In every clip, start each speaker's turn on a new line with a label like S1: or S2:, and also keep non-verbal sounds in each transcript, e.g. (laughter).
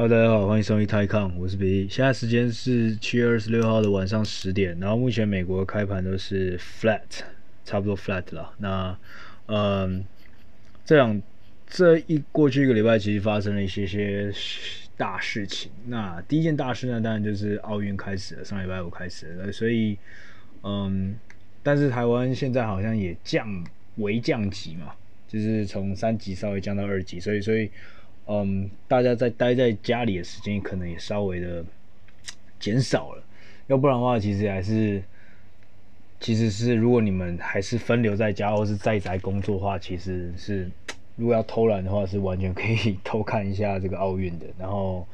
S1: Hello，大家好，欢迎收听泰康我是比利。现在时间是七月二十六号的晚上十点，然后目前美国开盘都是 flat，差不多 flat 了。那，嗯，这两这一过去一个礼拜，其实发生了一些些大事情。那第一件大事呢，当然就是奥运开始了，上礼拜五开始了，所以，嗯，但是台湾现在好像也降为降级嘛，就是从三级稍微降到二级，所以，所以。嗯，大家在待在家里的时间可能也稍微的减少了，要不然的话，其实还是，其实是如果你们还是分流在家或是在宅工作的话，其实是如果要偷懒的话，是完全可以 (laughs) 偷看一下这个奥运的。然后，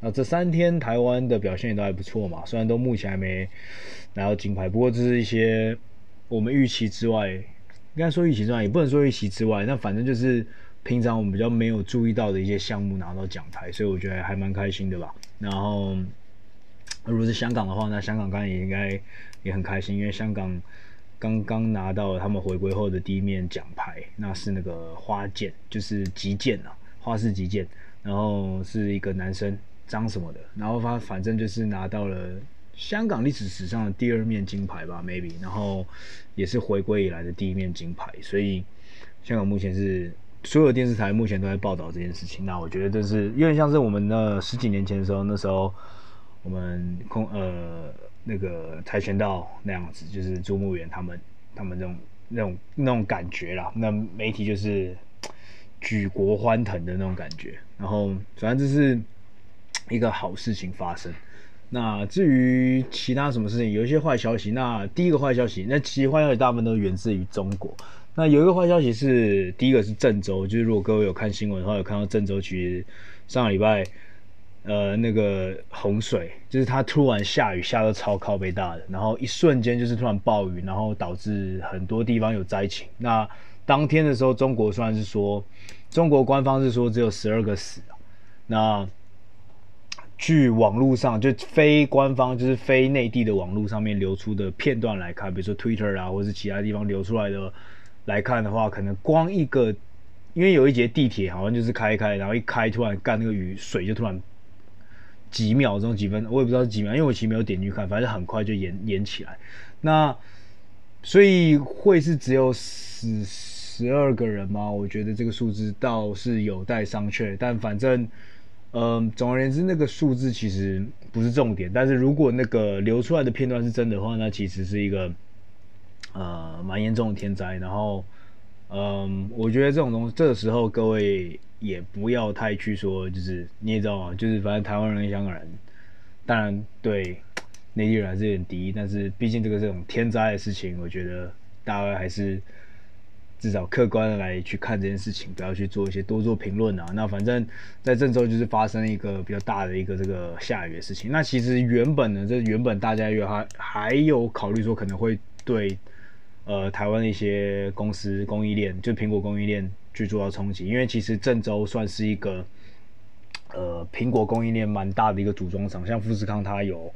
S1: 那这三天台湾的表现也都还不错嘛，虽然都目前还没拿到金牌，不过这是一些我们预期之外，应该说预期之外，也不能说预期之外，那反正就是。平常我们比较没有注意到的一些项目拿到奖牌，所以我觉得还蛮开心的吧。然后，如果是香港的话，那香港刚才也应该也很开心，因为香港刚刚拿到了他们回归后的第一面奖牌，那是那个花剑，就是击剑啊，花式击剑。然后是一个男生张什么的，然后他反正就是拿到了香港历史史上的第二面金牌吧，maybe。然后也是回归以来的第一面金牌，所以香港目前是。所有电视台目前都在报道这件事情，那我觉得这是有点像是我们的十几年前的时候，那时候我们空呃那个跆拳道那样子，就是朱木元他们他们这种那种那种感觉啦。那媒体就是举国欢腾的那种感觉，然后反正这是一个好事情发生。那至于其他什么事情，有一些坏消息。那第一个坏消息，那其实坏消息大部分都源自于中国。那有一个坏消息是，第一个是郑州，就是如果各位有看新闻的话，有看到郑州其实上个礼拜，呃，那个洪水，就是它突然下雨下得超靠北大的，然后一瞬间就是突然暴雨，然后导致很多地方有灾情。那当天的时候，中国虽然是说，中国官方是说只有十二个死，那据网络上就非官方就是非内地的网络上面流出的片段来看，比如说 Twitter 啊，或是其他地方流出来的。来看的话，可能光一个，因为有一节地铁好像就是开开，然后一开突然干那个雨水就突然几秒钟几分，我也不知道是几秒，因为我其实没有点进去看，反正很快就演演起来。那所以会是只有十十二个人吗？我觉得这个数字倒是有待商榷。但反正，嗯、总而言之，那个数字其实不是重点。但是如果那个流出来的片段是真的话，那其实是一个。呃，蛮严重的天灾，然后，嗯，我觉得这种东西，这个时候各位也不要太去说，就是你也知道嘛，就是反正台湾人跟香港人，当然对内地人还是有点敌意，但是毕竟这个这种天灾的事情，我觉得大家还是至少客观的来去看这件事情，不要去做一些多做评论啊。那反正，在郑州就是发生一个比较大的一个这个下雨的事情。那其实原本呢，这原本大家有还还有考虑说可能会对。呃，台湾的一些公司供应链，就苹果供应链去做到冲击，因为其实郑州算是一个呃苹果供应链蛮大的一个组装厂，像富士康它有，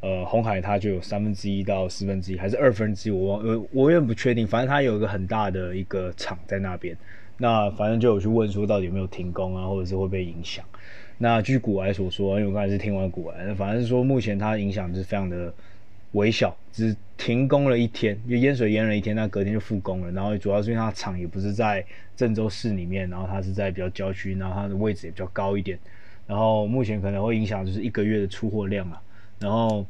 S1: 呃红海它就有三分之一到四分之一，还是二分之一，我忘，呃我也不确定，反正它有一个很大的一个厂在那边。那反正就有去问说到底有没有停工啊，或者是会被影响。那据古来所说，因为我刚才是听完股癌，反正是说目前它影响是非常的。微小，只停工了一天，就淹水淹了一天，那隔天就复工了。然后主要是因为它厂也不是在郑州市里面，然后它是在比较郊区，然后它的位置也比较高一点。然后目前可能会影响就是一个月的出货量啊。然后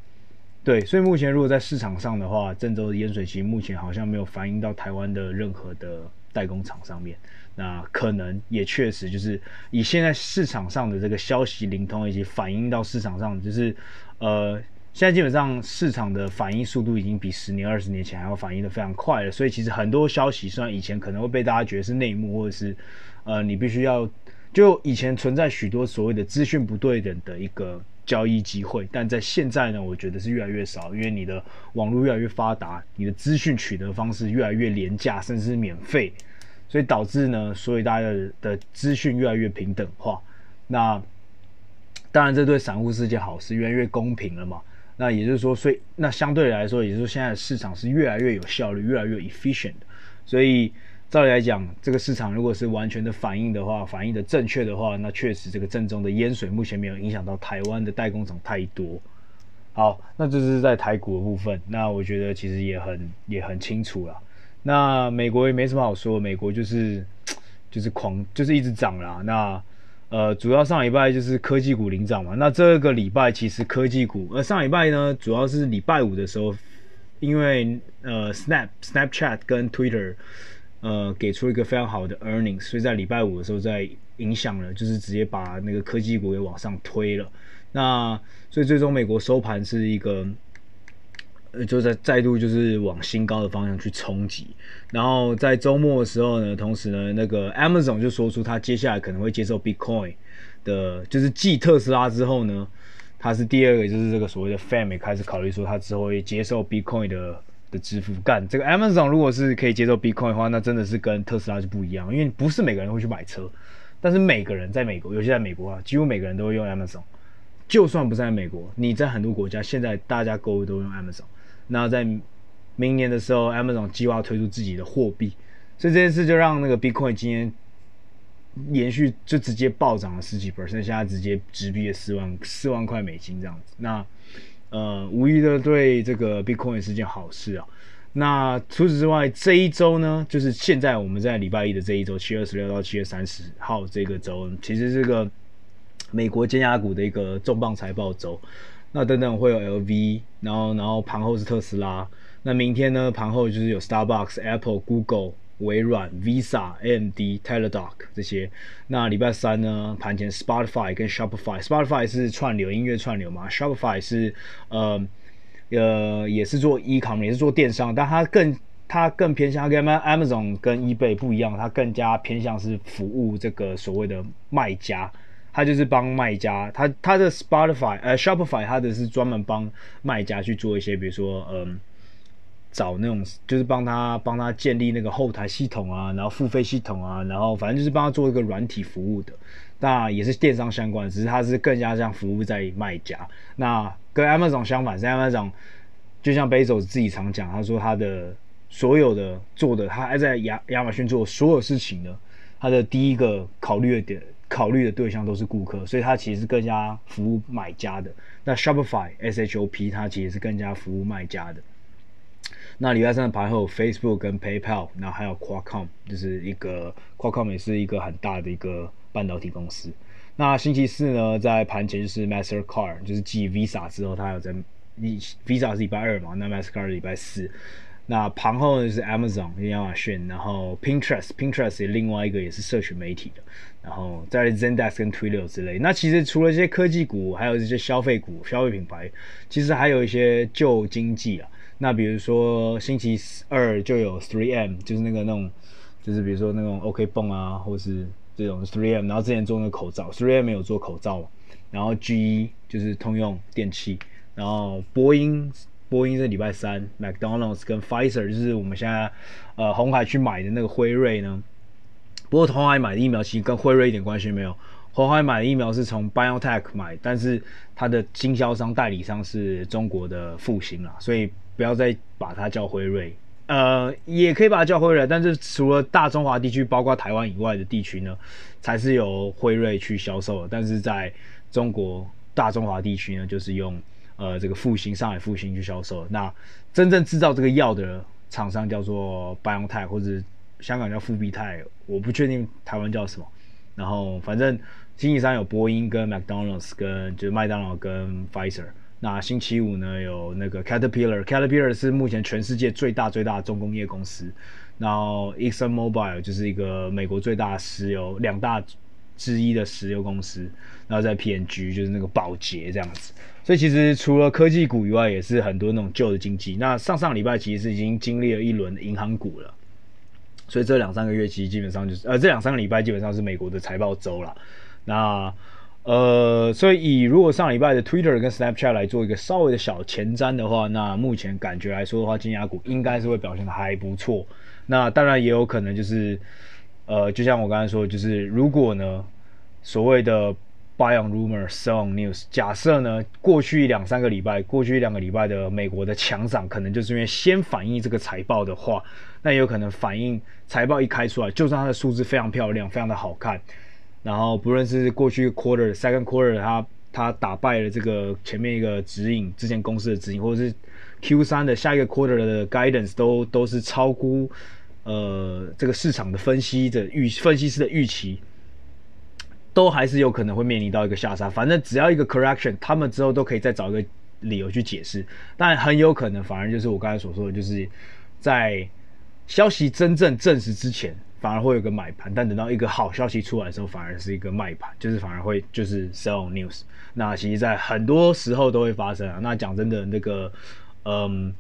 S1: 对，所以目前如果在市场上的话，郑州的淹水其实目前好像没有反映到台湾的任何的代工厂上面。那可能也确实就是以现在市场上的这个消息灵通，以及反映到市场上，就是呃。现在基本上市场的反应速度已经比十年、二十年前还要反应的非常快了，所以其实很多消息虽然以前可能会被大家觉得是内幕，或者是呃你必须要就以前存在许多所谓的资讯不对等的一个交易机会，但在现在呢，我觉得是越来越少，因为你的网络越来越发达，你的资讯取得方式越来越廉价，甚至是免费，所以导致呢，所以大家的的资讯越来越平等化。那当然这对散户是件好事，越来越公平了嘛。那也就是说，所以那相对来说，也就是说，现在市场是越来越有效率，越来越 efficient。所以，照理来讲，这个市场如果是完全的反应的话，反应的正确的话，那确实这个正宗的烟水目前没有影响到台湾的代工厂太多。好，那这是在台股的部分，那我觉得其实也很也很清楚了。那美国也没什么好说，美国就是 (tsk) 就是狂就是一直涨啦。那呃，主要上礼拜就是科技股领涨嘛。那这个礼拜其实科技股，而上礼拜呢，主要是礼拜五的时候，因为呃，Snap Snapchat 跟 Twitter 呃给出一个非常好的 earnings，所以在礼拜五的时候在影响了，就是直接把那个科技股给往上推了。那所以最终美国收盘是一个，就在再度就是往新高的方向去冲击。然后在周末的时候呢，同时呢，那个 Amazon 就说出他接下来可能会接受 Bitcoin 的，就是继特斯拉之后呢，他是第二个，就是这个所谓的 Fam 也开始考虑说他之后会接受 Bitcoin 的的支付。干这个 Amazon 如果是可以接受 Bitcoin 的话，那真的是跟特斯拉就不一样，因为不是每个人会去买车，但是每个人在美国，尤其在美国啊，几乎每个人都会用 Amazon。就算不在美国，你在很多国家，现在大家购物都用 Amazon。那在明年的时候，Amazon 计划推出自己的货币，所以这件事就让那个 Bitcoin 今天连续就直接暴涨了十几 percent，现在直接直逼了四万四万块美金这样子。那呃，无疑的对这个 Bitcoin 是件好事啊。那除此之外，这一周呢，就是现在我们在礼拜一的这一周，七月二十六到七月三十号这个周，其实这个。美国尖牙股的一个重磅财报周，那等等会有 LV，然后然后盘后是特斯拉，那明天呢盘后就是有 Starbucks、Apple、Google、微软、Visa、AMD、Teladoc 这些。那礼拜三呢盘前 Spotify 跟 Shopify，Spotify 是串流音乐串流嘛，Shopify 是呃呃也是做 e-com 也是做电商，但它更它更偏向跟 Amazon 跟 eBay 不一样，它更加偏向是服务这个所谓的卖家。他就是帮卖家，他他的 Spotify 呃 Shopify，他的是专门帮卖家去做一些，比如说嗯，找那种就是帮他帮他建立那个后台系统啊，然后付费系统啊，然后反正就是帮他做一个软体服务的，那也是电商相关，只是他是更加像服务在卖家。那跟 Amazon 相反，是 Amazon 就像 Bezos 自己常讲，他说他的所有的做的，他还在亚亚马逊做所有事情呢，他的第一个考虑的点。考虑的对象都是顾客，所以它其实是更加服务买家的。那 Shopify S H O P 它其实是更加服务卖家的。那礼拜三的盘后，Facebook 跟 PayPal，然后还有 Qualcomm，就是一个 Qualcomm 也是一个很大的一个半导体公司。那星期四呢，在盘前是 Mastercard，就是继 Visa 之后，它有在 Visa 是礼拜二嘛，那 Mastercard 是礼拜四。那盘后呢是 Amazon，亚马逊，然后 Pinterest，Pinterest 也另外一个也是社群媒体的，然后在 Zendesk 跟 Twilio 之类。那其实除了这些科技股，还有这些消费股、消费品牌，其实还有一些旧经济啊。那比如说星期二就有 3M，就是那个那种，就是比如说那种 OK 泵啊，或是这种 3M，然后之前做那个口罩，3M 没有做口罩嘛，然后 GE 就是通用电器，然后波音。波音是礼拜三，McDonald's 跟 Pfizer 就是我们现在呃红海去买的那个辉瑞呢。不过鸿海买的疫苗其实跟辉瑞一点关系没有，鸿海买的疫苗是从 BioTech 买，但是它的经销商代理商是中国的复兴啦，所以不要再把它叫辉瑞，呃，也可以把它叫辉瑞，但是除了大中华地区，包括台湾以外的地区呢，才是由辉瑞去销售的，但是在中国大中华地区呢，就是用。呃，这个复兴上海复兴去销售，那真正制造这个药的厂商叫做 BioTech 或者香港叫富必泰，我不确定台湾叫什么。然后反正星期三有波音跟 McDonald's 跟就是麦当劳跟 Pfizer。那星期五呢有那个 Caterpillar，Caterpillar 是目前全世界最大最大的重工业公司。然后 ExxonMobil 就是一个美国最大的石油两大之一的石油公司。然后在 PNG 就是那个宝洁这样子。所以其实除了科技股以外，也是很多那种旧的经济。那上上礼拜其实是已经经历了一轮银行股了，所以这两三个月其实基本上就是呃这两三个礼拜基本上是美国的财报周了。那呃，所以以如果上礼拜的 Twitter 跟 Snapchat 来做一个稍微的小前瞻的话，那目前感觉来说的话，金牙股应该是会表现的还不错。那当然也有可能就是呃，就像我刚才说，就是如果呢所谓的。Buy on rumor, sell on news。假设呢，过去两三个礼拜，过去两个礼拜的美国的强涨，可能就是因为先反映这个财报的话，那也有可能反映财报一开出来，就算它的数字非常漂亮，非常的好看，然后不论是过去 quarter、second quarter，它它打败了这个前面一个指引，之前公司的指引，或者是 Q 三的下一个 quarter 的 guidance 都都是超估呃这个市场的分析的预分析师的预期。都还是有可能会面临到一个下杀，反正只要一个 correction，他们之后都可以再找一个理由去解释。但很有可能，反而就是我刚才所说的，就是在消息真正证实之前，反而会有个买盘；但等到一个好消息出来的时候，反而是一个卖盘，就是反而会就是 sell news。那其实，在很多时候都会发生啊。那讲真的，那个嗯。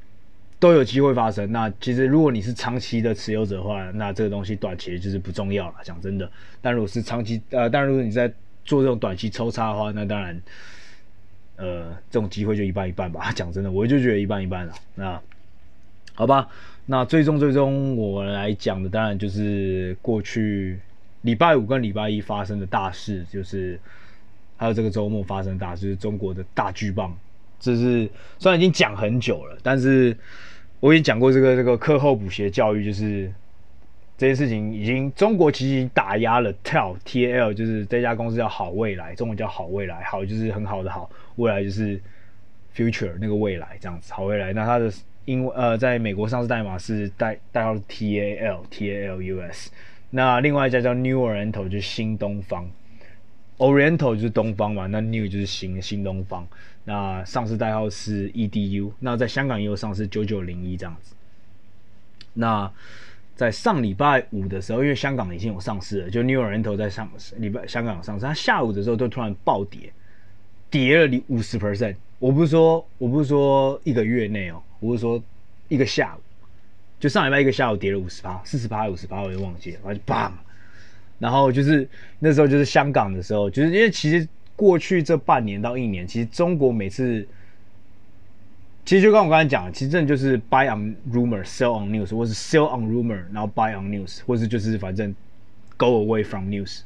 S1: 都有机会发生。那其实如果你是长期的持有者的话，那这个东西短期就是不重要了。讲真的，但如果是长期，呃，但如果你在做这种短期抽插的话，那当然，呃，这种机会就一半一半吧。(laughs) 讲真的，我就觉得一半一半了。那好吧，那最终最终我来讲的，当然就是过去礼拜五跟礼拜一发生的大事，就是还有这个周末发生的大事，就是中国的大巨棒。这是虽然已经讲很久了，但是我已经讲过这个这个课后补习教育，就是这件事情已经中国其实已经打压了 TAL T A L，就是这家公司叫好未来，中文叫好未来，好就是很好的好，未来就是 future 那个未来这样子，好未来。那它的英文呃，在美国上市代码是代代号 T A L T A L U S，那另外一家叫 New Oriental 就是新东方。Oriental 就是东方嘛，那 New 就是新新东方，那上市代号是 EDU，那在香港也有上市九九零一这样子。那在上礼拜五的时候，因为香港已经有上市了，就 New Oriental 在上礼拜香港有上市，它下午的时候都突然暴跌，跌了你五十 percent。我不是说我不是说一个月内哦，我是说一个下午，就上礼拜一个下午跌了五十八，四十八五十八，我也忘记了，然后就砰。然后就是那时候，就是香港的时候，就是因为其实过去这半年到一年，其实中国每次，其实就跟我刚才讲，其实真的就是 buy on rumor, sell on news，或是 sell on rumor，然后 buy on news，或是就是反正 go away from news，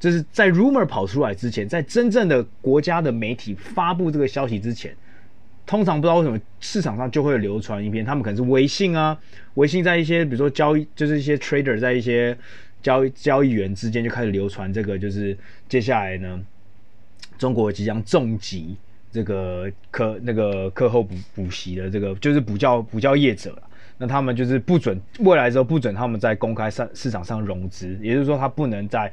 S1: 就是在 rumor 跑出来之前，在真正的国家的媒体发布这个消息之前，通常不知道为什么市场上就会流传一篇，他们可能是微信啊，微信在一些比如说交易，就是一些 trader 在一些。交易交易员之间就开始流传这个，就是接下来呢，中国即将重击这个课那个课后补补习的这个，就是补教补教业者了。那他们就是不准未来之后不准他们在公开上市场上融资，也就是说他不能在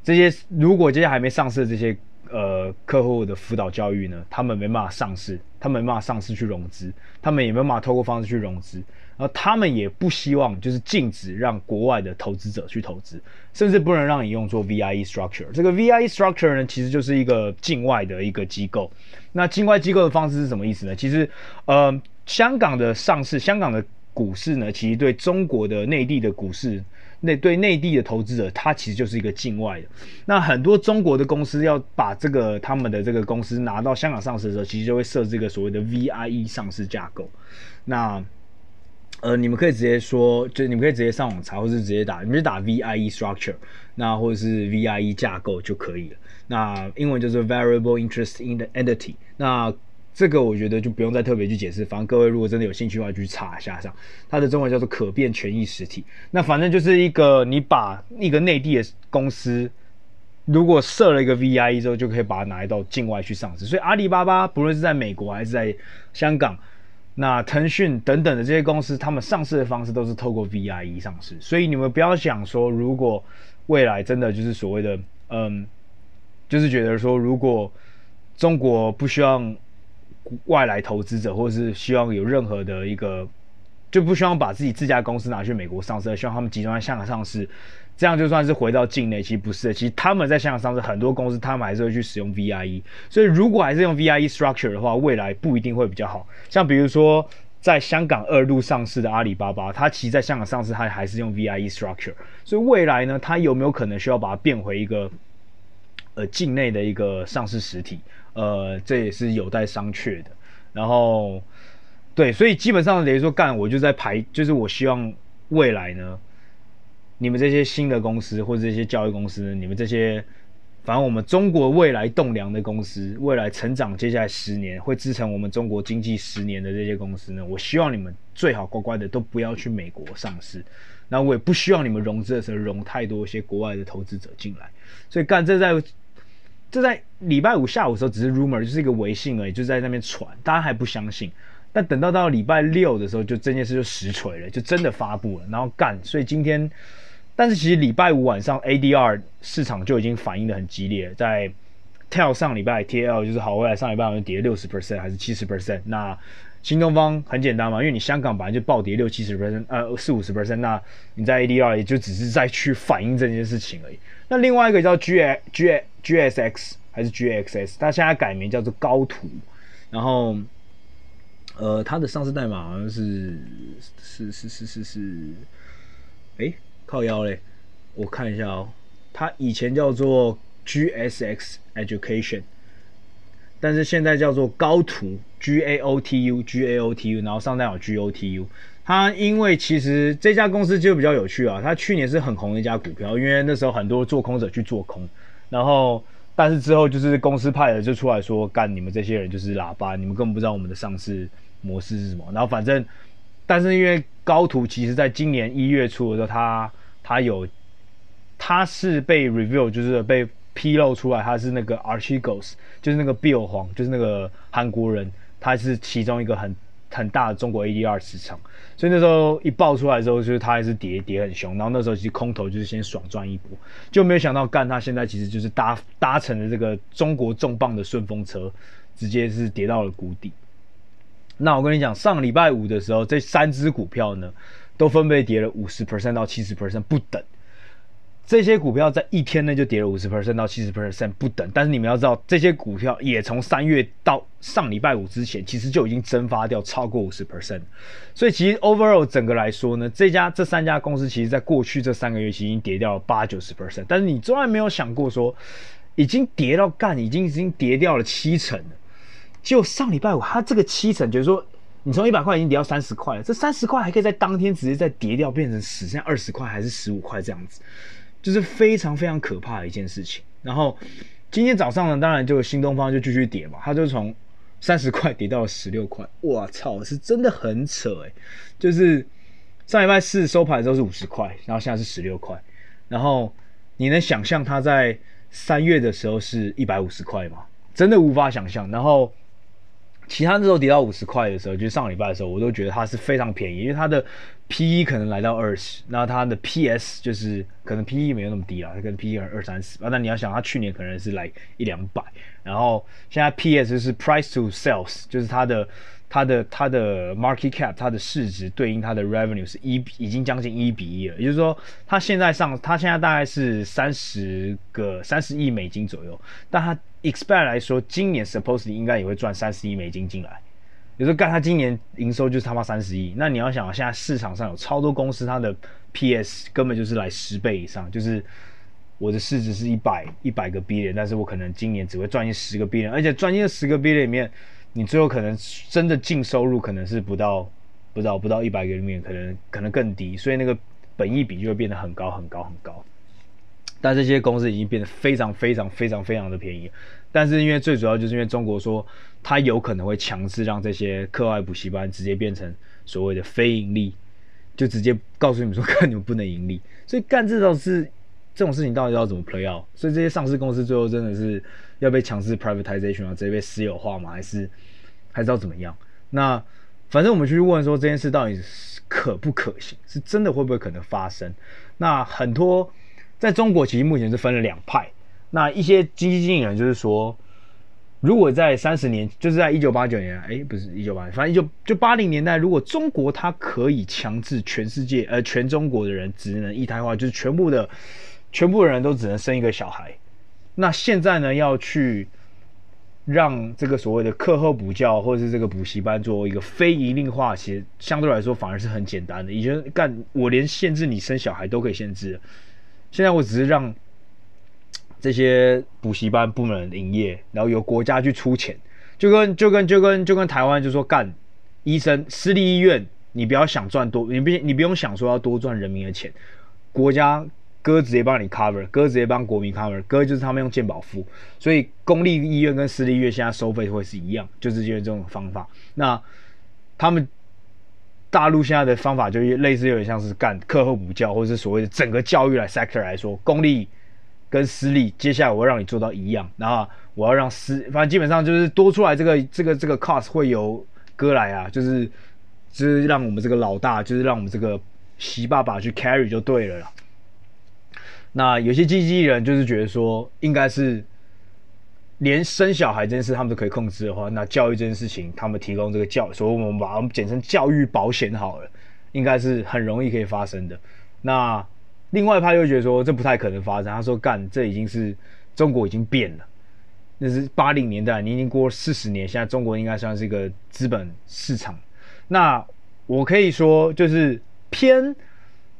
S1: 这些如果接下来还没上市的这些呃课后的辅导教育呢，他们没办法上市，他们没办法上市去融资，他们也没办法透过方式去融资。然后他们也不希望，就是禁止让国外的投资者去投资，甚至不能让你用作 VIE structure。这个 VIE structure 呢，其实就是一个境外的一个机构。那境外机构的方式是什么意思呢？其实，呃，香港的上市，香港的股市呢，其实对中国的内地的股市，内对内地的投资者，它其实就是一个境外的。那很多中国的公司要把这个他们的这个公司拿到香港上市的时候，其实就会设置一个所谓的 VIE 上市架构。那呃，你们可以直接说，就你们可以直接上网查，或是直接打，你们就打 VIE structure，那或者是 VIE 架构就可以了。那英文就是 Variable Interest in the Entity。那这个我觉得就不用再特别去解释，反正各位如果真的有兴趣的话，去查一下上。它的中文叫做可变权益实体。那反正就是一个你把一个内地的公司，如果设了一个 VIE 之后，就可以把它拿到境外去上市。所以阿里巴巴不论是在美国还是在香港。那腾讯等等的这些公司，他们上市的方式都是透过 VIE 上市，所以你们不要想说，如果未来真的就是所谓的，嗯，就是觉得说，如果中国不希望外来投资者，或是希望有任何的一个，就不希望把自己自家公司拿去美国上市，希望他们集中在香港上市。这样就算是回到境内，其实不是。其实他们在香港上市，很多公司他们还是会去使用 VIE。所以如果还是用 VIE structure 的话，未来不一定会比较好。像比如说在香港二路上市的阿里巴巴，它其实在香港上市，它还是用 VIE structure。所以未来呢，它有没有可能需要把它变回一个呃境内的一个上市实体？呃，这也是有待商榷的。然后对，所以基本上等于说干，我就在排，就是我希望未来呢。你们这些新的公司或者这些教育公司，你们这些反正我们中国未来栋梁的公司，未来成长接下来十年会支撑我们中国经济十年的这些公司呢，我希望你们最好乖乖的都不要去美国上市。那我也不希望你们融资的时候融太多一些国外的投资者进来。所以干这在这在礼拜五下午的时候只是 rumor，就是一个微信而已，就在那边传，大家还不相信。但等到到礼拜六的时候，就这件事就实锤了，就真的发布了。然后干，所以今天。但是其实礼拜五晚上 ADR 市场就已经反应的很激烈，在 TEL 上礼拜 TL 就是好未来上礼拜好像跌六十 percent 还是七十 percent，那新东方很简单嘛，因为你香港本来就暴跌六七十 percent，呃四五十 percent，那你在 ADR 也就只是在去反映这件事情而已。那另外一个叫 G G GSX 还是 GXS，它现在改名叫做高图，然后呃它的上市代码好像是是是是是是，诶。靠腰嘞，我看一下哦，它以前叫做 GSX Education，但是现在叫做高图 G A O T U G A O T U，然后上代有 G O T U。它因为其实这家公司就比较有趣啊，它去年是很红的一家股票，因为那时候很多做空者去做空，然后但是之后就是公司派的就出来说，干你们这些人就是喇叭，你们根本不知道我们的上市模式是什么，然后反正。但是因为高图其实在今年一月初的时候，他他有他是被 review 就是被披露出来，他是那个 Archegos 就是那个 Bill 黄，就是那个韩国人，他是其中一个很很大的中国 ADR 市场，所以那时候一爆出来之后，就是他还是跌跌很凶，然后那时候其实空头就是先爽赚一波，就没有想到干他现在其实就是搭搭乘了这个中国重磅的顺风车，直接是跌到了谷底。那我跟你讲，上礼拜五的时候，这三只股票呢，都分别跌了五十 percent 到七十 percent 不等。这些股票在一天内就跌了五十 percent 到七十 percent 不等。但是你们要知道，这些股票也从三月到上礼拜五之前，其实就已经蒸发掉超过五十 percent。所以其实 overall 整个来说呢，这家这三家公司，其实在过去这三个月，其实已经跌掉了八九十 percent。但是你从来没有想过说，已经跌到干，已经已经跌掉了七成。就上礼拜五，它这个七成，就是说，你从一百块已经跌到三十块了，这三十块还可以在当天直接再跌掉，变成只剩二十块还是十五块这样子，就是非常非常可怕的一件事情。然后今天早上呢，当然就新东方就继续跌嘛，它就从三十块跌到了十六块，哇操，是真的很扯诶、就是上礼拜四收盘的时候是五十块，然后现在是十六块，然后你能想象它在三月的时候是一百五十块吗？真的无法想象。然后。其他那时候跌到五十块的时候，就是上礼拜的时候，我都觉得它是非常便宜，因为它的 P E 可能来到二十，那它的 P S 就是可能 P E 没有那么低了，它跟 P E 可能二三十啊，那你要想，它去年可能是来一两百，然后现在 P S 就是 Price to Sales，就是它的它的它的 Market Cap，它的市值对应它的 Revenue 是一已经将近一比一了，也就是说，它现在上它现在大概是三十个三十亿美金左右，但它。expect 来说，今年 supposedly 应该也会赚三十亿美金进来。有时候干它今年营收就是他妈三十亿，那你要想，现在市场上有超多公司，它的 PS 根本就是来十倍以上。就是我的市值是一百一百个 billion，但是我可能今年只会赚进十个 billion，而且赚进十个 billion 里面，你最后可能真的净收入可能是不到不到不到一百个里面，可能可能更低，所以那个本益比就会变得很高很高很高。但这些公司已经变得非常非常非常非常的便宜，但是因为最主要就是因为中国说它有可能会强制让这些课外补习班直接变成所谓的非盈利，就直接告诉你们说 (laughs) 看你们不能盈利，所以干这种事这种事情到底要怎么 play out？所以这些上市公司最后真的是要被强制 privatization 啊，直接被私有化吗？还是还是要怎么样？那反正我们去问说这件事到底是可不可行，是真的会不会可能发生？那很多。在中国，其实目前是分了两派。那一些经济经理人就是说，如果在三十年，就是在一九八九年，哎，不是一九八，反正就就八零年代，如果中国它可以强制全世界，呃，全中国的人只能一胎化，就是全部的全部人都只能生一个小孩。那现在呢，要去让这个所谓的课后补教或者是这个补习班做一个非营利化，其实相对来说反而是很简单的。以前干我连限制你生小孩都可以限制。现在我只是让这些补习班不能营业，然后由国家去出钱，就跟就跟就跟就跟台湾就说干医生私立医院，你不要想赚多，你不你不用想说要多赚人民的钱，国家哥直接帮你 cover，哥直接帮国民 cover，哥就是他们用健保付，所以公立医院跟私立医院现在收费会是一样，就是因为这种方法。那他们大陆现在的方法就类似有点像是干课后补教，或者是所谓的整个教育来 sector 来说，公立跟私立，接下来我让你做到一样，然后我要让私，反正基本上就是多出来这个这个这个 cost 会由哥来啊，就是就是让我们这个老大，就是让我们这个。习爸爸去 carry 就对了啦。那有些经纪人就是觉得说，应该是连生小孩这件事他们都可以控制的话，那教育这件事情，他们提供这个教，所以我们把它简称教育保险好了，应该是很容易可以发生的。那另外一派又觉得说，这不太可能发生。他说，干，这已经是中国已经变了，那是八零年代，你已经过四十年，现在中国应该算是一个资本市场。那我可以说，就是。偏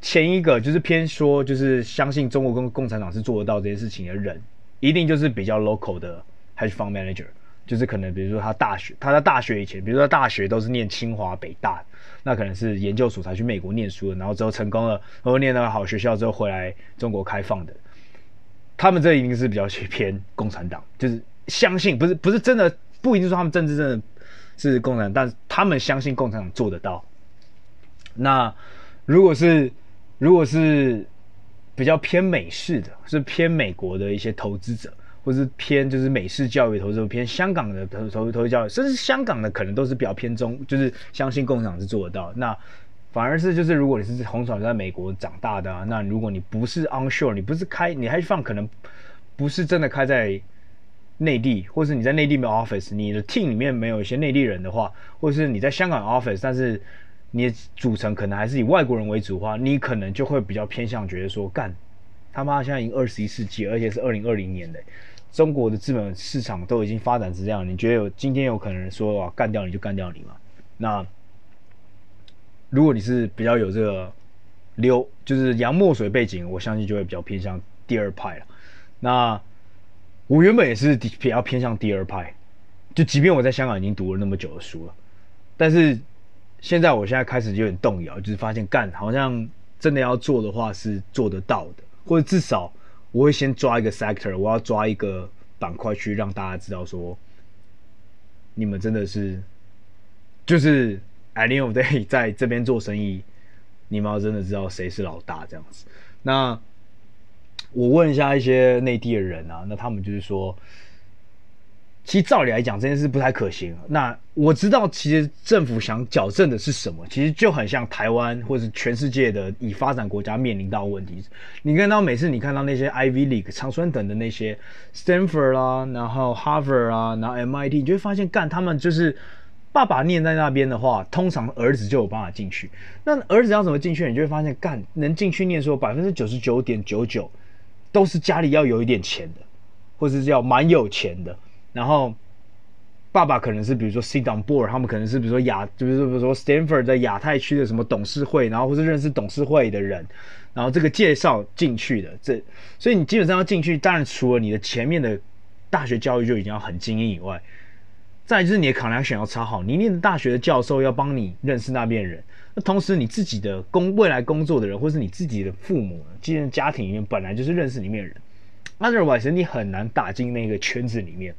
S1: 前一个就是偏说，就是相信中国跟共产党是做得到这件事情的人，一定就是比较 local 的 hedge fund manager，就是可能比如说他大学，他在大学以前，比如说大学都是念清华北大，那可能是研究所才去美国念书的，然后之后成功了，然后念了好学校之后回来中国开放的，他们这一定是比较偏共产党，就是相信不是不是真的，不一定说他们政治真的是共产党，但是他们相信共产党做得到。那如果是如果是比较偏美式的，是偏美国的一些投资者，或是偏就是美式教育投资者，偏香港的投投投资教育，甚至香港的可能都是比较偏中，就是相信共产党是做得到。那反而是就是如果你是从小在美国长大的啊，那如果你不是 onshore，你不是开你还放可能不是真的开在内地，或是你在内地没有 office，你的 team 里面没有一些内地人的话，或是你在香港 office，但是你的组成可能还是以外国人为主的话，你可能就会比较偏向觉得说，干他妈现在已经二十一世纪，而且是二零二零年的，中国的资本市场都已经发展成这样，你觉得有今天有可能说啊干掉你就干掉你吗？那如果你是比较有这个流，就是洋墨水背景，我相信就会比较偏向第二派了。那我原本也是比较偏向第二派，就即便我在香港已经读了那么久的书了，但是。现在我现在开始有点动摇，就是发现干好像真的要做的话是做得到的，或者至少我会先抓一个 sector，我要抓一个板块去让大家知道说，你们真的是就是 at the end of day 在这边做生意，你们要真的知道谁是老大这样子。那我问一下一些内地的人啊，那他们就是说。其实照理来讲，这件事不太可行。那我知道，其实政府想矫正的是什么？其实就很像台湾或者全世界的已发展国家面临到问题。你看到每次你看到那些 Ivy League、常春藤的那些 Stanford 啦，然后 Harvard 啊，然后 MIT，你就会发现，干他们就是爸爸念在那边的话，通常儿子就有办法进去。那儿子要怎么进去？你就会发现，干能进去念书，百分之九十九点九九都是家里要有一点钱的，或者是要蛮有钱的。然后，爸爸可能是比如说 sit on board，他们可能是比如说亚，就是比如说 Stanford 在亚太区的什么董事会，然后或是认识董事会的人，然后这个介绍进去的，这所以你基本上要进去，当然除了你的前面的大学教育就已经要很精英以外，再就是你的 connection 要超好，你念的大学的教授要帮你认识那边人，那同时你自己的工未来工作的人，或是你自己的父母，既然家庭里面本来就是认识里面的人，otherwise 你很难打进那个圈子里面。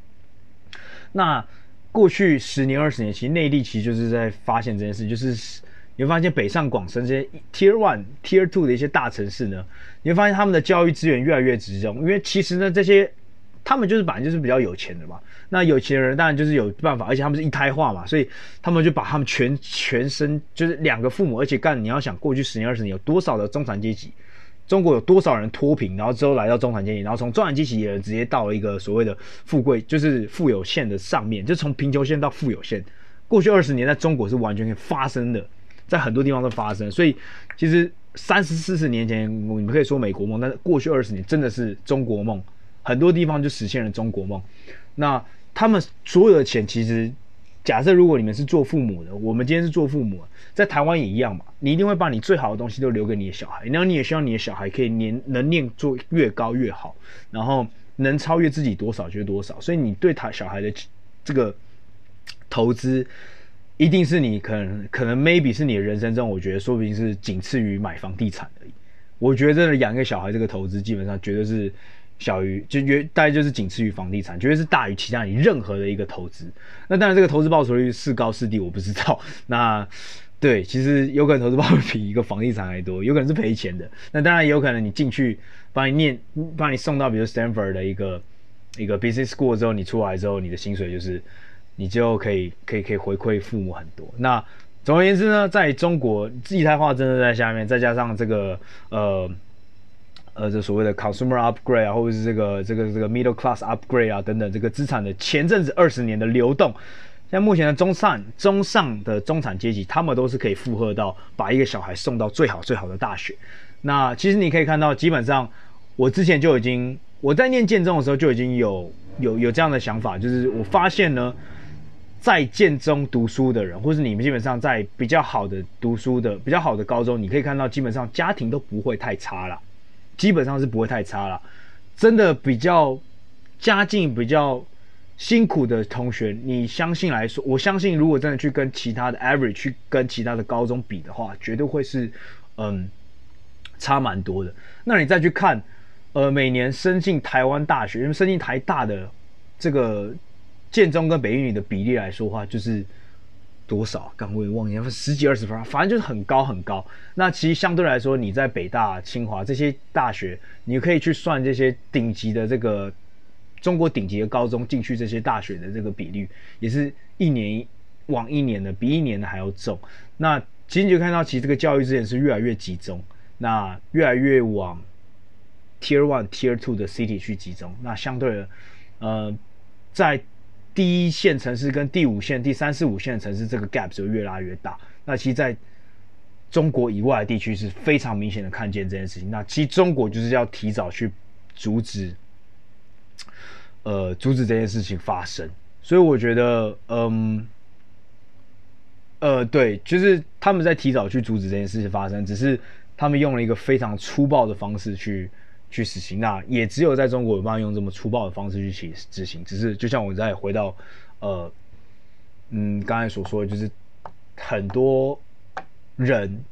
S1: 那过去十年、二十年，其实内地其实就是在发现这件事，就是你会发现北上广深这些 Tier One、Tier Two 的一些大城市呢，你会发现他们的教育资源越来越集中，因为其实呢，这些他们就是本来就是比较有钱的嘛。那有钱人当然就是有办法，而且他们是一胎化嘛，所以他们就把他们全全身就是两个父母，而且干你要想过去十年、二十年有多少的中产阶级。中国有多少人脱贫，然后之后来到中产阶级，然后从中产阶级也直接到了一个所谓的富贵，就是富有线的上面，就从贫穷线到富有线。过去二十年在中国是完全可以发生的，在很多地方都发生。所以其实三十四十年前你们可以说美国梦，但是过去二十年真的是中国梦，很多地方就实现了中国梦。那他们所有的钱其实。假设如果你们是做父母的，我们今天是做父母，在台湾也一样嘛。你一定会把你最好的东西都留给你的小孩，然后你也希望你的小孩可以念能念做越高越好，然后能超越自己多少就多少。所以你对他小孩的这个投资，一定是你可能可能 maybe 是你的人生中，我觉得说不定是仅次于买房地产而已。我觉得真的养一个小孩这个投资基本上绝对是小于就约大概就是仅次于房地产，绝对是大于其他你任何的一个投资。那当然这个投资报酬率是高是低我不知道。那对，其实有可能投资报酬比一个房地产还多，有可能是赔钱的。那当然也有可能你进去把你念把你送到比如 Stanford 的一个一个 business school 之后，你出来之后你的薪水就是你就可以可以可以回馈父母很多。那总而言之呢，在中国，以太化真的在下面，再加上这个呃呃，这所谓的 consumer upgrade 啊，或者是这个这个这个 middle class upgrade 啊等等，这个资产的前阵子二十年的流动，像目前的中上中上的中产阶级，他们都是可以负荷到把一个小孩送到最好最好的大学。那其实你可以看到，基本上我之前就已经我在念建中的时候就已经有有有这样的想法，就是我发现呢。在建中读书的人，或是你们基本上在比较好的读书的、比较好的高中，你可以看到，基本上家庭都不会太差了，基本上是不会太差了。真的比较家境比较辛苦的同学，你相信来说，我相信如果真的去跟其他的 average 去跟其他的高中比的话，绝对会是嗯差蛮多的。那你再去看，呃，每年升进台湾大学，因为升进台大的这个。建中跟北一女的比例来说话，就是多少？刚我也忘记，十几二十分，反正就是很高很高。那其实相对来说，你在北大、清华这些大学，你可以去算这些顶级的这个中国顶级的高中进去这些大学的这个比率，也是一年往一年的比一年的还要重。那其实你就看到，其实这个教育资源是越来越集中，那越来越往 Tier One、Tier Two 的 City 去集中。那相对的，呃，在第一线城市跟第五线、第三四五线城市，这个 gap 就越拉越大。那其实在中国以外的地区是非常明显的看见这件事情。那其实中国就是要提早去阻止，呃，阻止这件事情发生。所以我觉得，嗯，呃，对，就是他们在提早去阻止这件事情发生，只是他们用了一个非常粗暴的方式去。去实行，那也只有在中国有办法用这么粗暴的方式去去执行。只是就像我再回到，呃，嗯，刚才所说的，就是很多人，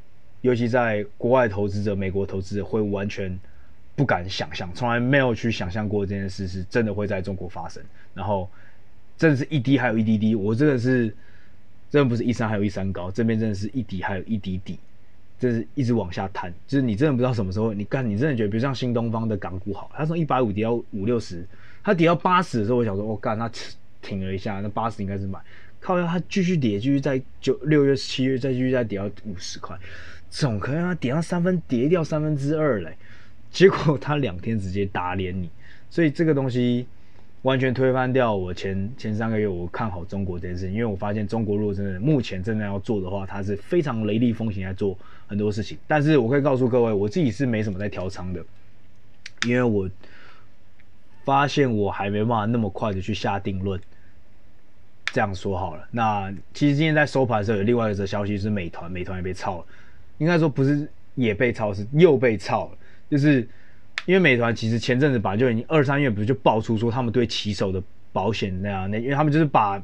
S1: 尤其在国外投资者、美国投资者，会完全不敢想象，从来没有去想象过这件事是真的会在中国发生。然后，真的是一滴还有一滴滴，我真的是，真的不是一山还有一山高，这边真的是一滴还有一滴滴。就是一直往下探，就是你真的不知道什么时候，你干，你真的觉得，比如像新东方的港股好，它从一百五跌到五六十，它跌到八十的时候，我想说，我、哦、干，它停了一下，那八十应该是买，靠，它继续跌，继续在九六月七月再继续再跌到五十块，总可能它跌到三分，跌掉三分之二嘞，结果它两天直接打脸你，所以这个东西。完全推翻掉我前前三个月我看好中国这件事情，因为我发现中国如果真的目前真的要做的话，它是非常雷厉风行在做很多事情。但是我可以告诉各位，我自己是没什么在调仓的，因为我发现我还没办法那么快的去下定论。这样说好了，那其实今天在收盘的时候有另外一则消息是美团，美团也被抄了，应该说不是也被抄，是又被抄了，就是。因为美团其实前阵子本来，就已经二三月不是就爆出说他们对骑手的保险那样，那因为他们就是把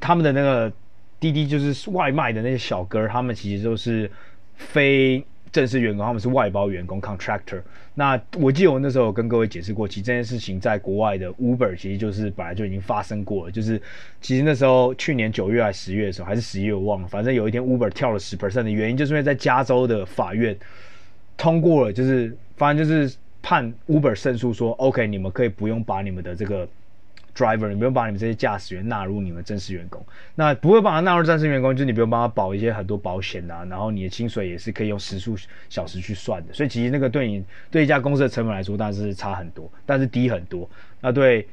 S1: 他们的那个滴滴就是外卖的那些小哥，他们其实都是非正式员工，他们是外包员工 contractor。那我记得我那时候跟各位解释过，其实这件事情在国外的 Uber 其实就是本来就已经发生过了，就是其实那时候去年九月还十月的时候，还是十一月我忘了，反正有一天 Uber 跳了十 percent 的原因，就是因为在加州的法院通过了，就是。反正就是判 Uber 胜诉，说 OK，你们可以不用把你们的这个 driver，你不用把你们这些驾驶员纳入你们正式员工。那不会把他纳入正式员工，就是你不用帮他保一些很多保险啊，然后你的薪水也是可以用时数小时去算的。所以其实那个对你对一家公司的成本来说，当然是差很多，但是低很多。那对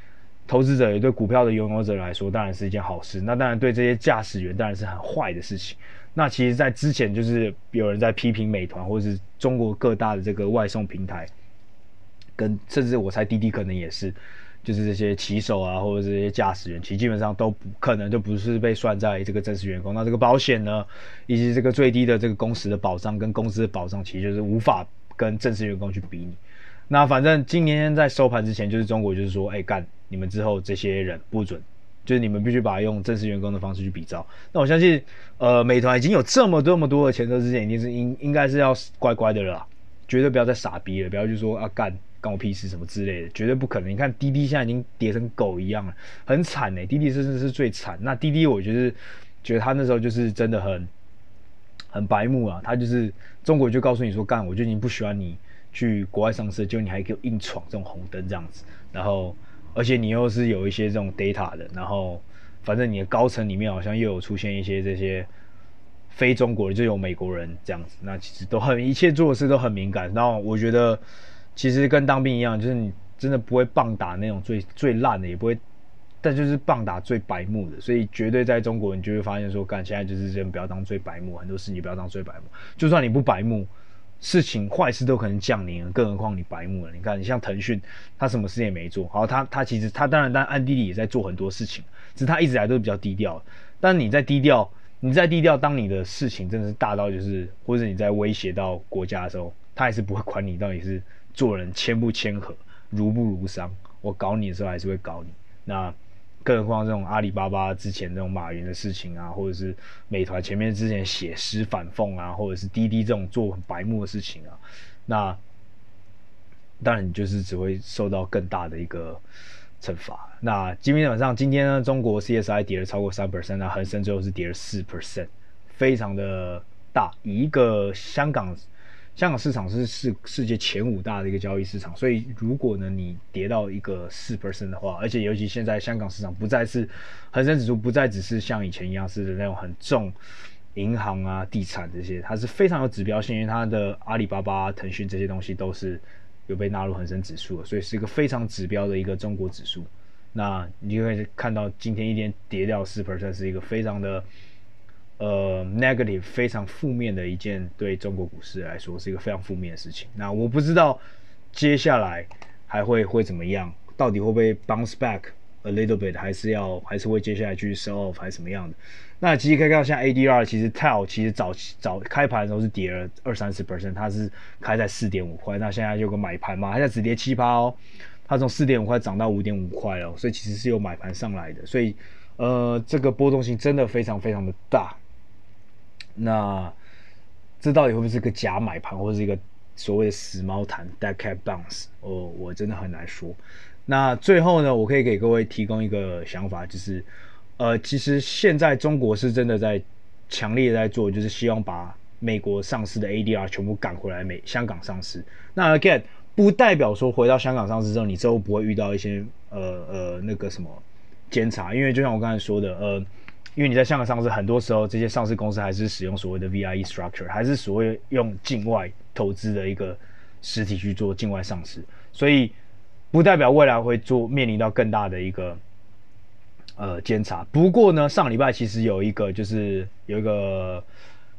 S1: 投资者也对股票的拥有者来说，当然是一件好事。那当然对这些驾驶员当然是很坏的事情。那其实，在之前就是有人在批评美团，或者是中国各大的这个外送平台，跟甚至我猜滴滴可能也是，就是这些骑手啊，或者这些驾驶员，其实基本上都不可能就不是被算在这个正式员工。那这个保险呢，以及这个最低的这个工时的保障跟工资的保障，其实就是无法跟正式员工去比拟。那反正今年在收盘之前，就是中国就是说，哎干，你们之后这些人不准。就是你们必须把用正式员工的方式去比照。那我相信，呃，美团已经有这么这么多的前车之鉴，一定是应应该是要乖乖的了。绝对不要再傻逼了，不要就说啊干干我屁事什么之类的，绝对不可能。你看滴滴现在已经跌成狗一样了，很惨哎、滴滴真的是最惨。那滴滴我觉得觉得他那时候就是真的很很白目啊，他就是中国就告诉你说干，我就已经不喜欢你去国外上市，就你还给我硬闯这种红灯这样子，然后而且你又是有一些这种 data 的，然后反正你的高层里面好像又有出现一些这些。非中国的就有美国人这样子，那其实都很一切做事都很敏感。然后我觉得，其实跟当兵一样，就是你真的不会棒打那种最最烂的，也不会，但就是棒打最白目的。所以绝对在中国，你就会发现说，干现在就是真不要当最白目，很多事情不要当最白目。就算你不白目，事情坏事都可能降临，更何况你白目了。你看，你像腾讯，他什么事也没做，好，他他其实他当然但暗地里也在做很多事情，只是他一直来都比较低调。但你在低调。你在低调，当你的事情真的是大到就是，或者你在威胁到国家的时候，他还是不会管你到底是做人谦不谦和，如不如商。我搞你的时候还是会搞你。那更何况这种阿里巴巴之前这种马云的事情啊，或者是美团前面之前写诗反讽啊，或者是滴滴这种做白目的事情啊，那当然你就是只会受到更大的一个。惩罚。那今天晚上，今天呢，中国 CSI 跌了超过三 percent，那恒生最后是跌了四 percent，非常的大。以一个香港，香港市场是世世界前五大的一个交易市场，所以如果呢你跌到一个四 percent 的话，而且尤其现在香港市场不再是恒生指数不再只是像以前一样是的那种很重银行啊、地产这些，它是非常有指标性，因为它的阿里巴巴、腾讯这些东西都是。有被纳入恒生指数，所以是一个非常指标的一个中国指数。那你就会看到今天一天跌掉四 percent，是一个非常的呃 negative，非常负面的一件，对中国股市来说是一个非常负面的事情。那我不知道接下来还会会怎么样，到底会不会 bounce back a little bit，还是要还是会接下来继续 sell off，还是怎么样的？那其实可以看到，像 ADR，其实 TAL 其实早早开盘的时候是跌了二三十 percent，它是开在四点五块，那现在有个买盘嘛，它现在只跌七趴哦，它从四点五块涨到五点五块哦，所以其实是有买盘上来的，所以呃，这个波动性真的非常非常的大。那这到底会不会是个假买盘，或者是一个所谓的死猫弹 d e a cat bounce？哦，我真的很难说。那最后呢，我可以给各位提供一个想法，就是。呃，其实现在中国是真的在强烈在做，就是希望把美国上市的 ADR 全部赶回来美香港上市。那 again 不代表说回到香港上市之后，你之后不会遇到一些呃呃那个什么检查，因为就像我刚才说的，呃，因为你在香港上市，很多时候这些上市公司还是使用所谓的 VIE structure，还是所谓用境外投资的一个实体去做境外上市，所以不代表未来会做面临到更大的一个。呃，监察。不过呢，上礼拜其实有一个，就是有一个，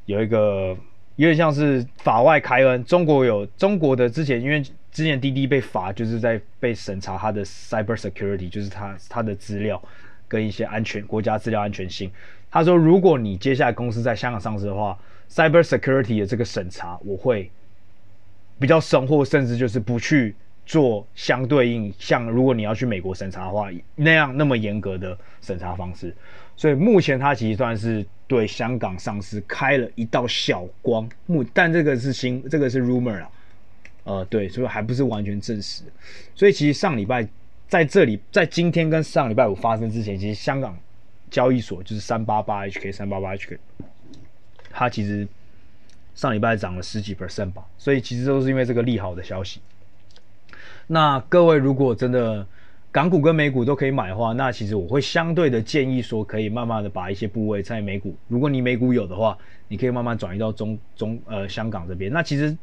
S1: 有一个有点像是法外开恩。中国有中国的之前，因为之前滴滴被罚，就是在被审查它的 cyber security，就是它它的资料跟一些安全国家资料安全性。他说，如果你接下来公司在香港上市的话，cyber security 的这个审查我会比较深，或甚至就是不去。做相对应，像如果你要去美国审查的话，那样那么严格的审查方式，所以目前他其实算是对香港上市开了一道小光。目但这个是新，这个是 rumor 啊，呃，对，所以还不是完全证实。所以其实上礼拜在这里，在今天跟上礼拜五发生之前，其实香港交易所就是三八八 HK 三八八 HK，它其实上礼拜涨了十几 percent 吧，所以其实都是因为这个利好的消息。那各位如果真的港股跟美股都可以买的话，那其实我会相对的建议说，可以慢慢的把一些部位在美股，如果你美股有的话，你可以慢慢转移到中中呃香港这边。那其实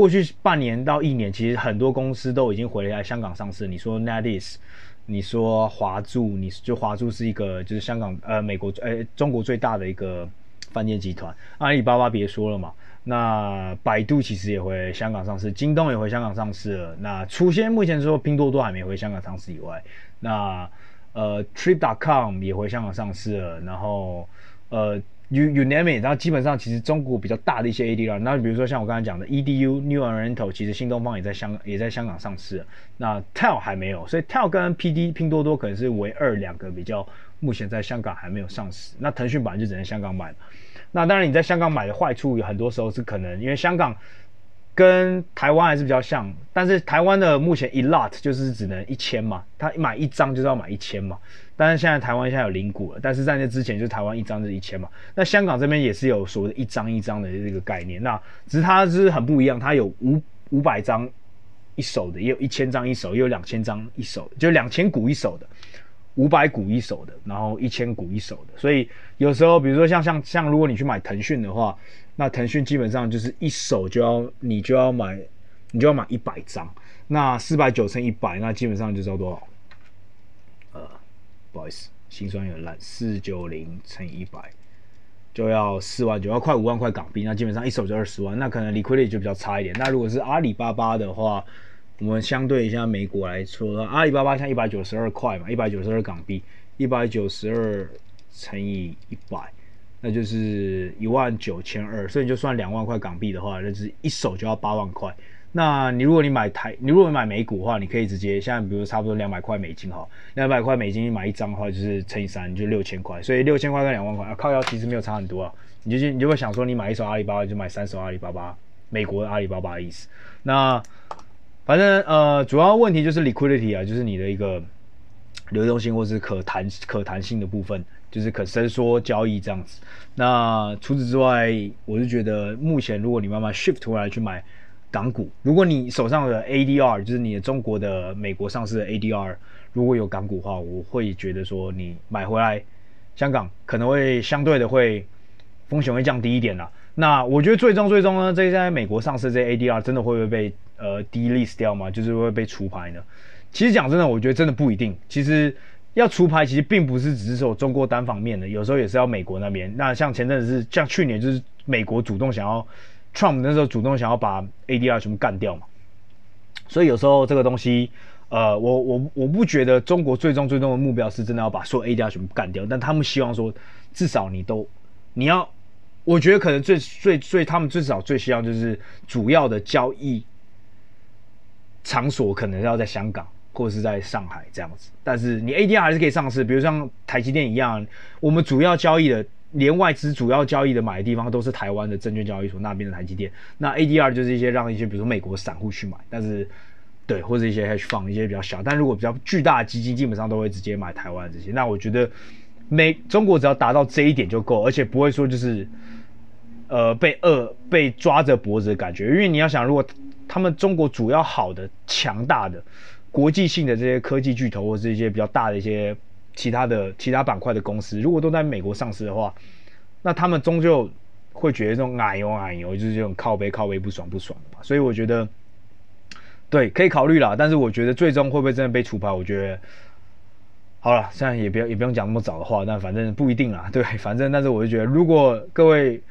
S1: 过去半年到一年，其实很多公司都已经回来香港上市。你说 n e t i s 你说华住，你就华住是一个就是香港呃美国呃中国最大的一个饭店集团。阿里巴巴别说了嘛。那百度其实也回香港上市，京东也回香港上市了。那除现目前说拼多多还没回香港上市以外，那呃 Trip.com 也回香港上市了。然后呃 Unami，然后基本上其实中国比较大的一些 ADR，那比如说像我刚才讲的 EDU New Oriental，其实新东方也在香也在香港上市。那 TEL 还没有，所以 TEL 跟 PD 拼多多可能是唯二两个比较目前在香港还没有上市。那腾讯版就只能香港买。那当然，你在香港买的坏处有很多时候是可能，因为香港跟台湾还是比较像，但是台湾的目前一 lot 就是只能一千嘛，他买一张就是要买一千嘛。但是现在台湾现在有零股了，但是在那之前就是台湾一张是一千嘛。那香港这边也是有所谓的一张一张的这个概念，那只是它是很不一样，它有五五百张一手的，也有一千张一手，也有两千张一手，就两千股一手的。五百股一手的，然后一千股一手的，所以有时候，比如说像像像，如果你去买腾讯的话，那腾讯基本上就是一手就要你就要买，你就要买一百张，那四百九乘一百，那基本上就知道多少？不好意思，心酸有点烂，四九零乘一百就要四万九，要快五万块港币，那基本上一手就二十万，那可能 liquidity 就比较差一点。那如果是阿里巴巴的话，我们相对一下美国来说，阿里巴巴像一百九十二块嘛，一百九十二港币，一百九十二乘以一百，那就是一万九千二，所以你就算两万块港币的话，那是一手就要八万块。那你如果你买台，你如果买美股的话，你可以直接像比如差不多两百块美金哈，两百块美金买一张的话，就是乘以三，就六千块。所以六千块跟两万块啊，靠腰其实没有差很多啊。你就你就会想说，你买一手阿里巴巴就买三手阿里巴巴，美国的阿里巴巴的意思。那反正呃，主要问题就是 liquidity 啊，就是你的一个流动性或是可弹可弹性的部分，就是可伸缩交易这样子。那除此之外，我是觉得目前如果你慢慢 shift 回来去买港股，如果你手上的 ADR 就是你的中国的美国上市的 ADR 如果有港股的话，我会觉得说你买回来香港可能会相对的会风险会降低一点啦。那我觉得最终最终呢，这些在美国上市这些 ADR 真的会不会被呃 delist 掉吗？就是会被除牌呢？其实讲真的，我觉得真的不一定。其实要除牌，其实并不是只是说中国单方面的，有时候也是要美国那边。那像前阵子是像去年就是美国主动想要 Trump 那时候主动想要把 ADR 全部干掉嘛。所以有时候这个东西，呃，我我我不觉得中国最终最终的目标是真的要把所有 ADR 全部干掉，但他们希望说至少你都你要。我觉得可能最最最，他们最少最希望就是主要的交易场所可能要在香港或者是在上海这样子，但是你 ADR 还是可以上市，比如像台积电一样，我们主要交易的连外资主要交易的买的地方都是台湾的证券交易所那边的台积电，那 ADR 就是一些让一些比如说美国散户去买，但是对或者一些 hedge fund 一些比较小，但如果比较巨大的基金基本上都会直接买台湾这些，那我觉得。美中国只要达到这一点就够，而且不会说就是，呃，被饿被抓着脖子的感觉。因为你要想，如果他们中国主要好的、强大的、国际性的这些科技巨头，或是一些比较大的一些其他的其他板块的公司，如果都在美国上市的话，那他们终究会觉得这种矮油矮油，就是这种靠背靠背不爽不爽的嘛。所以我觉得，对，可以考虑啦。但是我觉得最终会不会真的被处罚？我觉得。好了，现在也不要也不用讲那么早的话，但反正不一定啦。对，反正但是我就觉得，如果各位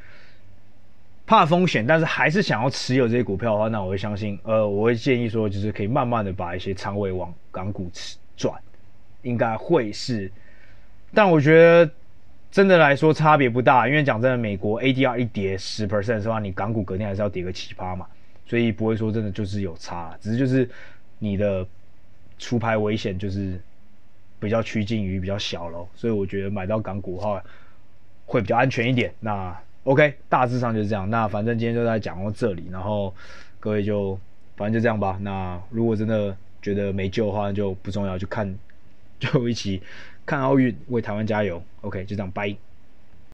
S1: 怕风险，但是还是想要持有这些股票的话，那我会相信，呃，我会建议说，就是可以慢慢的把一些仓位往港股转，应该会是。但我觉得真的来说差别不大，因为讲真的，美国 ADR 一跌十 percent 的话，你港股隔天还是要跌个七趴嘛，所以不会说真的就是有差，只是就是你的出牌危险就是。比较趋近于比较小咯，所以我觉得买到港股的话会比较安全一点。那 OK，大致上就是这样。那反正今天就在讲到这里，然后各位就反正就这样吧。那如果真的觉得没救的话，就不重要，就看就一起看奥运，为台湾加油。OK，就这样，拜。